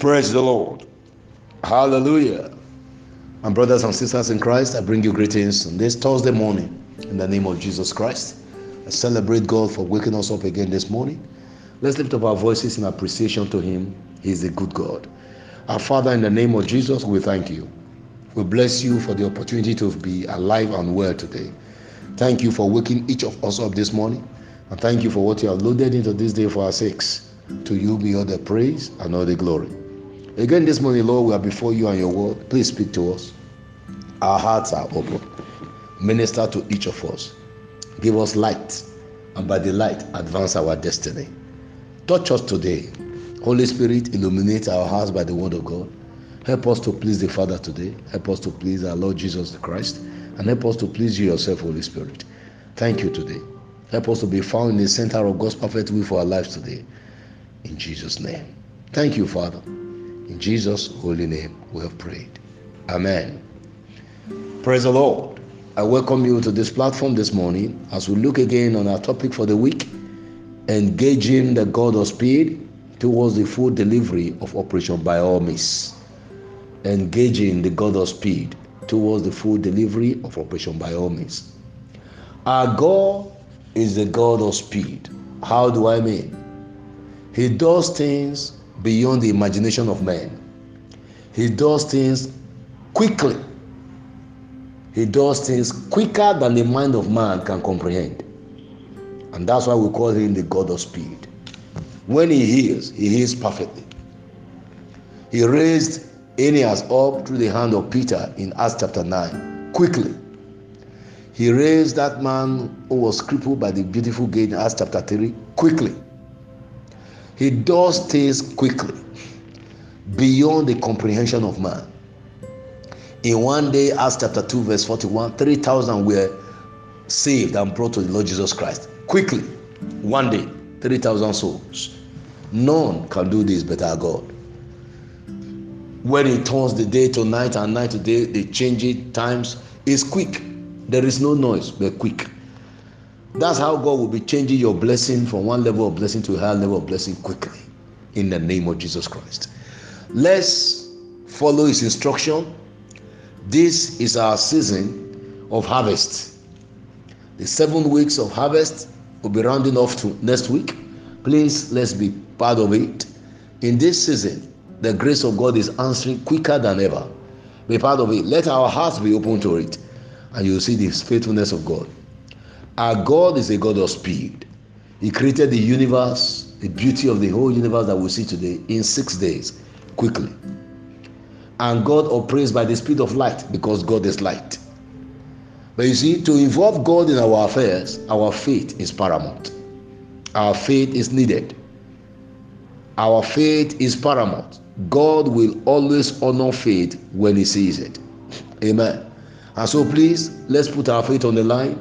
Praise the Lord. Hallelujah. My brothers and sisters in Christ, I bring you greetings on this Thursday morning in the name of Jesus Christ. I celebrate God for waking us up again this morning. Let's lift up our voices in appreciation to Him. He is a good God. Our Father, in the name of Jesus, we thank you. We bless you for the opportunity to be alive and well today. Thank you for waking each of us up this morning. And thank you for what you have loaded into this day for our sakes. To you be all the praise and all the glory. Again, this morning, Lord, we are before you and your word. Please speak to us. Our hearts are open. Minister to each of us. Give us light, and by the light, advance our destiny. Touch us today. Holy Spirit, illuminate our hearts by the word of God. Help us to please the Father today. Help us to please our Lord Jesus Christ. And help us to please you yourself, Holy Spirit. Thank you today. Help us to be found in the center of God's perfect will for our lives today. In Jesus' name. Thank you, Father. In Jesus' holy name, we have prayed. Amen. Praise the Lord. I welcome you to this platform this morning as we look again on our topic for the week engaging the God of speed towards the full delivery of Operation by all means. Engaging the God of speed towards the full delivery of Operation by all means. Our God is the God of speed. How do I mean? He does things beyond the imagination of man. He does things quickly. He does things quicker than the mind of man can comprehend. And that's why we call him the God of speed. When he heals, he heals perfectly. He raised Aeneas up through the hand of Peter in Acts chapter 9 quickly. He raised that man who was crippled by the beautiful gate in Acts chapter 3 quickly. He does things quickly beyond the comprehension of man. In one day, Acts chapter 2, verse 41, 3,000 were saved and brought to the Lord Jesus Christ. Quickly, one day, 3,000 souls. None can do this but our God. When He turns the day to night and night to day, they change it times. It's quick. There is no noise, but quick. That's how God will be changing your blessing from one level of blessing to a higher level of blessing quickly in the name of Jesus Christ. Let's follow His instruction. This is our season of harvest. The seven weeks of harvest will be rounding off to next week. Please let's be part of it. In this season, the grace of God is answering quicker than ever. Be part of it. Let our hearts be open to it, and you'll see the faithfulness of God. Our God is a God of speed. He created the universe, the beauty of the whole universe that we see today, in six days, quickly. And God operates by the speed of light because God is light. But you see, to involve God in our affairs, our faith is paramount. Our faith is needed. Our faith is paramount. God will always honor faith when He sees it. Amen. And so, please, let's put our faith on the line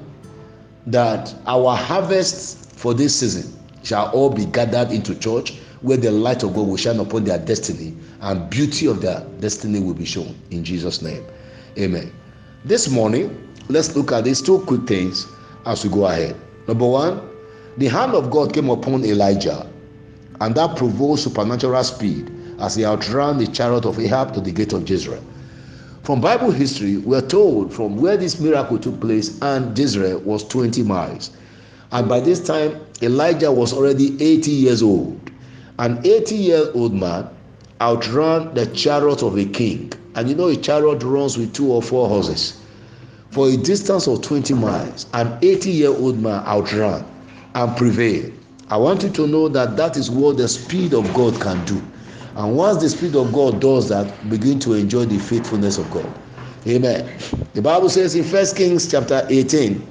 that our harvests for this season shall all be gathered into church where the light of God will shine upon their destiny and beauty of their destiny will be shown in Jesus' name. Amen. This morning, let's look at these two quick things as we go ahead. Number one, the hand of God came upon Elijah, and that provoked supernatural speed as he outran the chariot of Ahab to the gate of Jezreel. From Bible history, we are told from where this miracle took place, and Jezreel was 20 miles. And by this time, Elijah was already 80 years old. An 80 year old man outran the chariot of a king. And you know, a chariot runs with two or four horses. For a distance of 20 miles, an 80 year old man outran and prevailed. I want you to know that that is what the speed of God can do. And once the Spirit of God does that, begin to enjoy the faithfulness of God. Amen. The Bible says in First Kings chapter 18,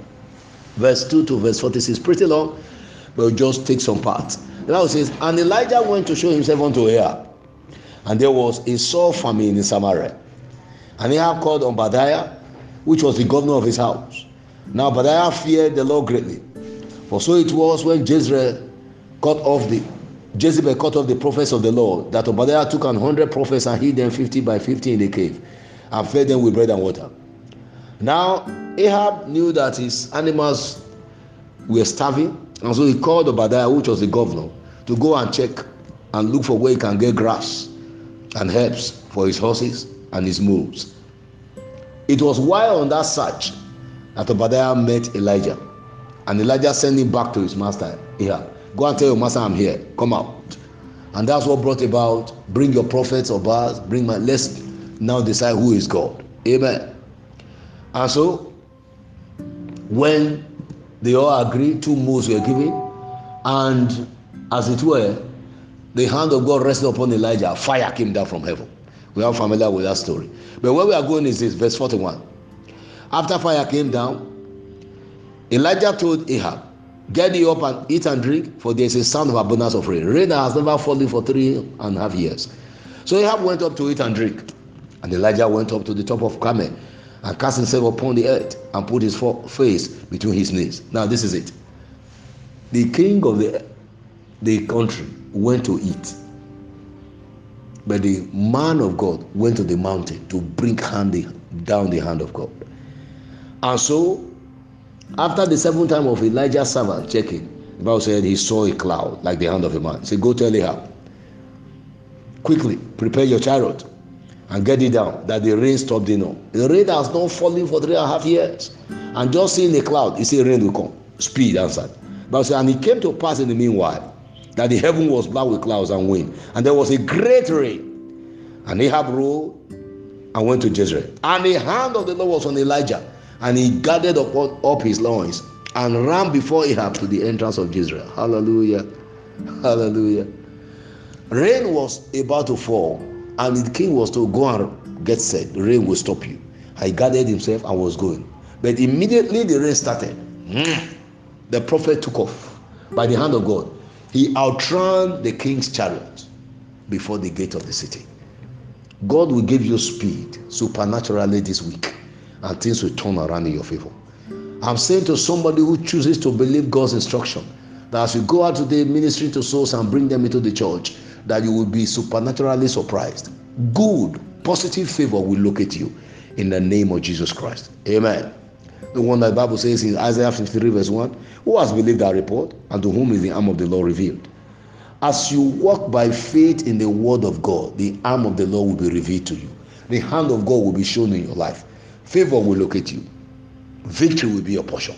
verse 2 to verse 46, pretty long, but we'll just take some parts. The Bible says, And Elijah went to show himself unto Ahab, and there was a sore famine in Samaria. And Ahab called Obadiah, which was the governor of his house. Now Obadiah feared the Lord greatly, for so it was when Jezreel cut off the Jezebel cut off the prophets of the Lord, that Obadiah took an hundred prophets and hid them fifty by fifty in the cave, and fed them with bread and water. Now Ahab knew that his animals were starving, and so he called Obadiah, which was the governor, to go and check and look for where he can get grass and herbs for his horses and his mules. It was while on that search that Obadiah met Elijah, and Elijah sent him back to his master. Yeah, go and tell your master I'm here. Come out. And that's what brought about bring your prophets or bars, bring my let's now decide who is God. Amen. And so when they all agreed, two moves were given, and as it were, the hand of God rested upon Elijah. Fire came down from heaven. We are familiar with that story. But where we are going is this, verse 41. After fire came down, Elijah told Ahab, Get thee up and eat and drink, for there is a sound of abundance of rain. Rain has never fallen for three and a half years. So Ahab went up to eat and drink. And Elijah went up to the top of Carmel and cast himself upon the earth and put his face between his knees. Now, this is it. The king of the, the country went to eat. But the man of God went to the mountain to bring hand down the hand of God. And so, after the seventh time of Elijah's servant checking, the Bible said he saw a cloud like the hand of a man. He said, Go tell Ahab, quickly prepare your chariot and get it down that the rain stopped you know. The rain has not fallen for three and a half years. And just seeing the cloud, he said rain will come. Speed answered. But said, and it came to pass in the meanwhile that the heaven was black with clouds and wind, and there was a great rain. And Ahab rose and went to Jezreel. And the hand of the Lord was on Elijah, and he gathered up, up his loins and ran before Ahab to the entrance of Jezreel. Hallelujah. Hallelujah. Rain was about to fall, and the king was to go and get set. Rain will stop you. He gathered himself and was going. But immediately the rain started. The prophet took off by the hand of God he outran the king's chariot before the gate of the city. God will give you speed supernaturally this week, and things will turn around in your favor. I'm saying to somebody who chooses to believe God's instruction that as you go out today ministering to souls and bring them into the church, that you will be supernaturally surprised. Good, positive favor will locate you in the name of Jesus Christ. Amen. The one that the Bible says in Isaiah 53, verse 1 Who has believed our report, and to whom is the arm of the Lord revealed? As you walk by faith in the word of God, the arm of the Lord will be revealed to you. The hand of God will be shown in your life. Favor will locate you. Victory will be your portion.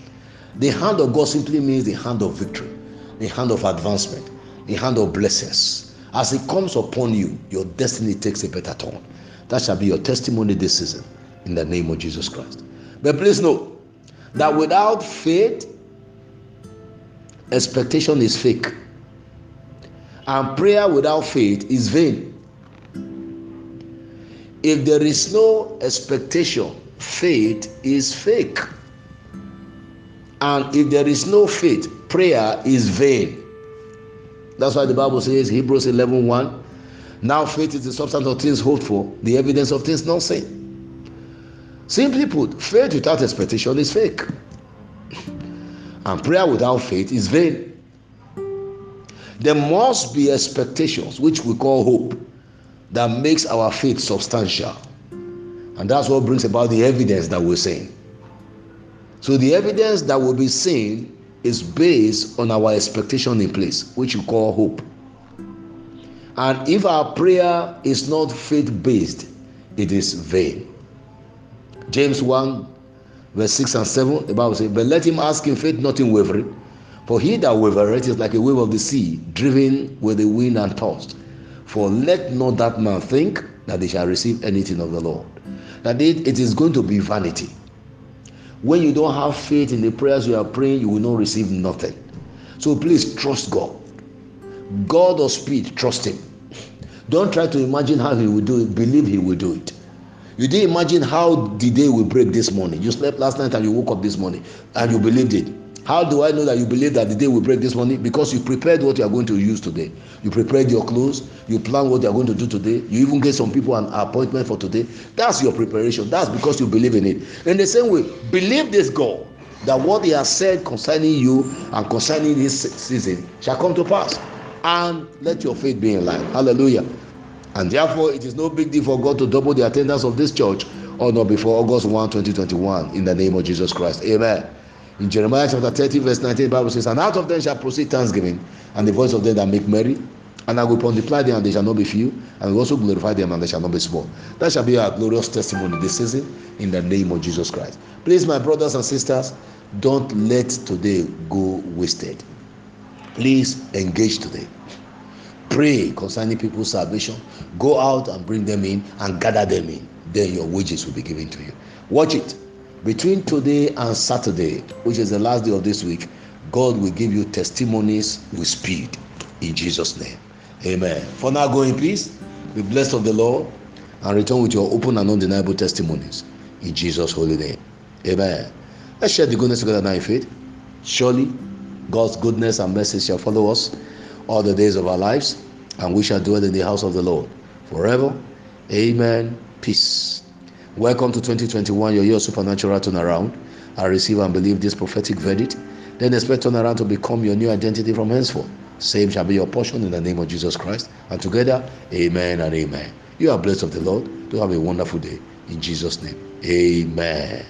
The hand of God simply means the hand of victory, the hand of advancement, the hand of blessings. As it comes upon you, your destiny takes a better turn. That shall be your testimony this season in the name of Jesus Christ. But please know that without faith, expectation is fake. And prayer without faith is vain. If there is no expectation, faith is fake. And if there is no faith, prayer is vain. That's why the Bible says, Hebrews 11 1, now faith is the substance of things hoped for, the evidence of things not seen. Simply put, faith without expectation is fake. And prayer without faith is vain. There must be expectations, which we call hope, that makes our faith substantial. And that's what brings about the evidence that we're saying. So the evidence that we'll be seen is based on our expectation in place, which we call hope. And if our prayer is not faith based, it is vain. James 1, verse 6 and 7, the Bible says, But let him ask in faith, not in wavering. For he that wavereth is like a wave of the sea, driven with the wind and tossed. For let not that man think that they shall receive anything of the Lord. That it, it is going to be vanity. When you don't have faith in the prayers you are praying, you will not receive nothing. So please trust God. God of speed, trust Him. Don't try to imagine how He will do it, believe He will do it. You didn't imagine how the day will break this morning. You slept last night and you woke up this morning and you believed it. How do I know that you believe that the day will break this morning? Because you prepared what you are going to use today. You prepared your clothes. You plan what you are going to do today. You even get some people an appointment for today. That's your preparation. That's because you believe in it. In the same way, believe this God that what He has said concerning you and concerning this season shall come to pass. And let your faith be in line. Hallelujah. And therefore, it is no big deal for God to double the attendance of this church or not before August 1, 2021, in the name of Jesus Christ. Amen. In Jeremiah chapter 30, verse 19, the Bible says, And out of them shall proceed thanksgiving, and the voice of them that make merry, And I will multiply them and they shall not be few, and also glorify them and they shall not be small. That shall be our glorious testimony this season in the name of Jesus Christ. Please, my brothers and sisters, don't let today go wasted. Please engage today. Pray concerning people's salvation. Go out and bring them in and gather them in. Then your wages will be given to you. Watch it. Between today and Saturday, which is the last day of this week, God will give you testimonies with speed in Jesus' name. Amen. For now, go in peace. Be blessed of the Lord and return with your open and undeniable testimonies in Jesus' holy name. Amen. Let's share the goodness together now in faith. Surely, God's goodness and mercy shall follow us all the days of our lives, and we shall dwell in the house of the Lord forever. Amen. Peace. Welcome to 2021, your year of supernatural turnaround. I receive and believe this prophetic verdict. Then expect turnaround to become your new identity from henceforth. Same shall be your portion in the name of Jesus Christ. And together, amen and amen. You are blessed of the Lord. Do have a wonderful day. In Jesus' name, amen.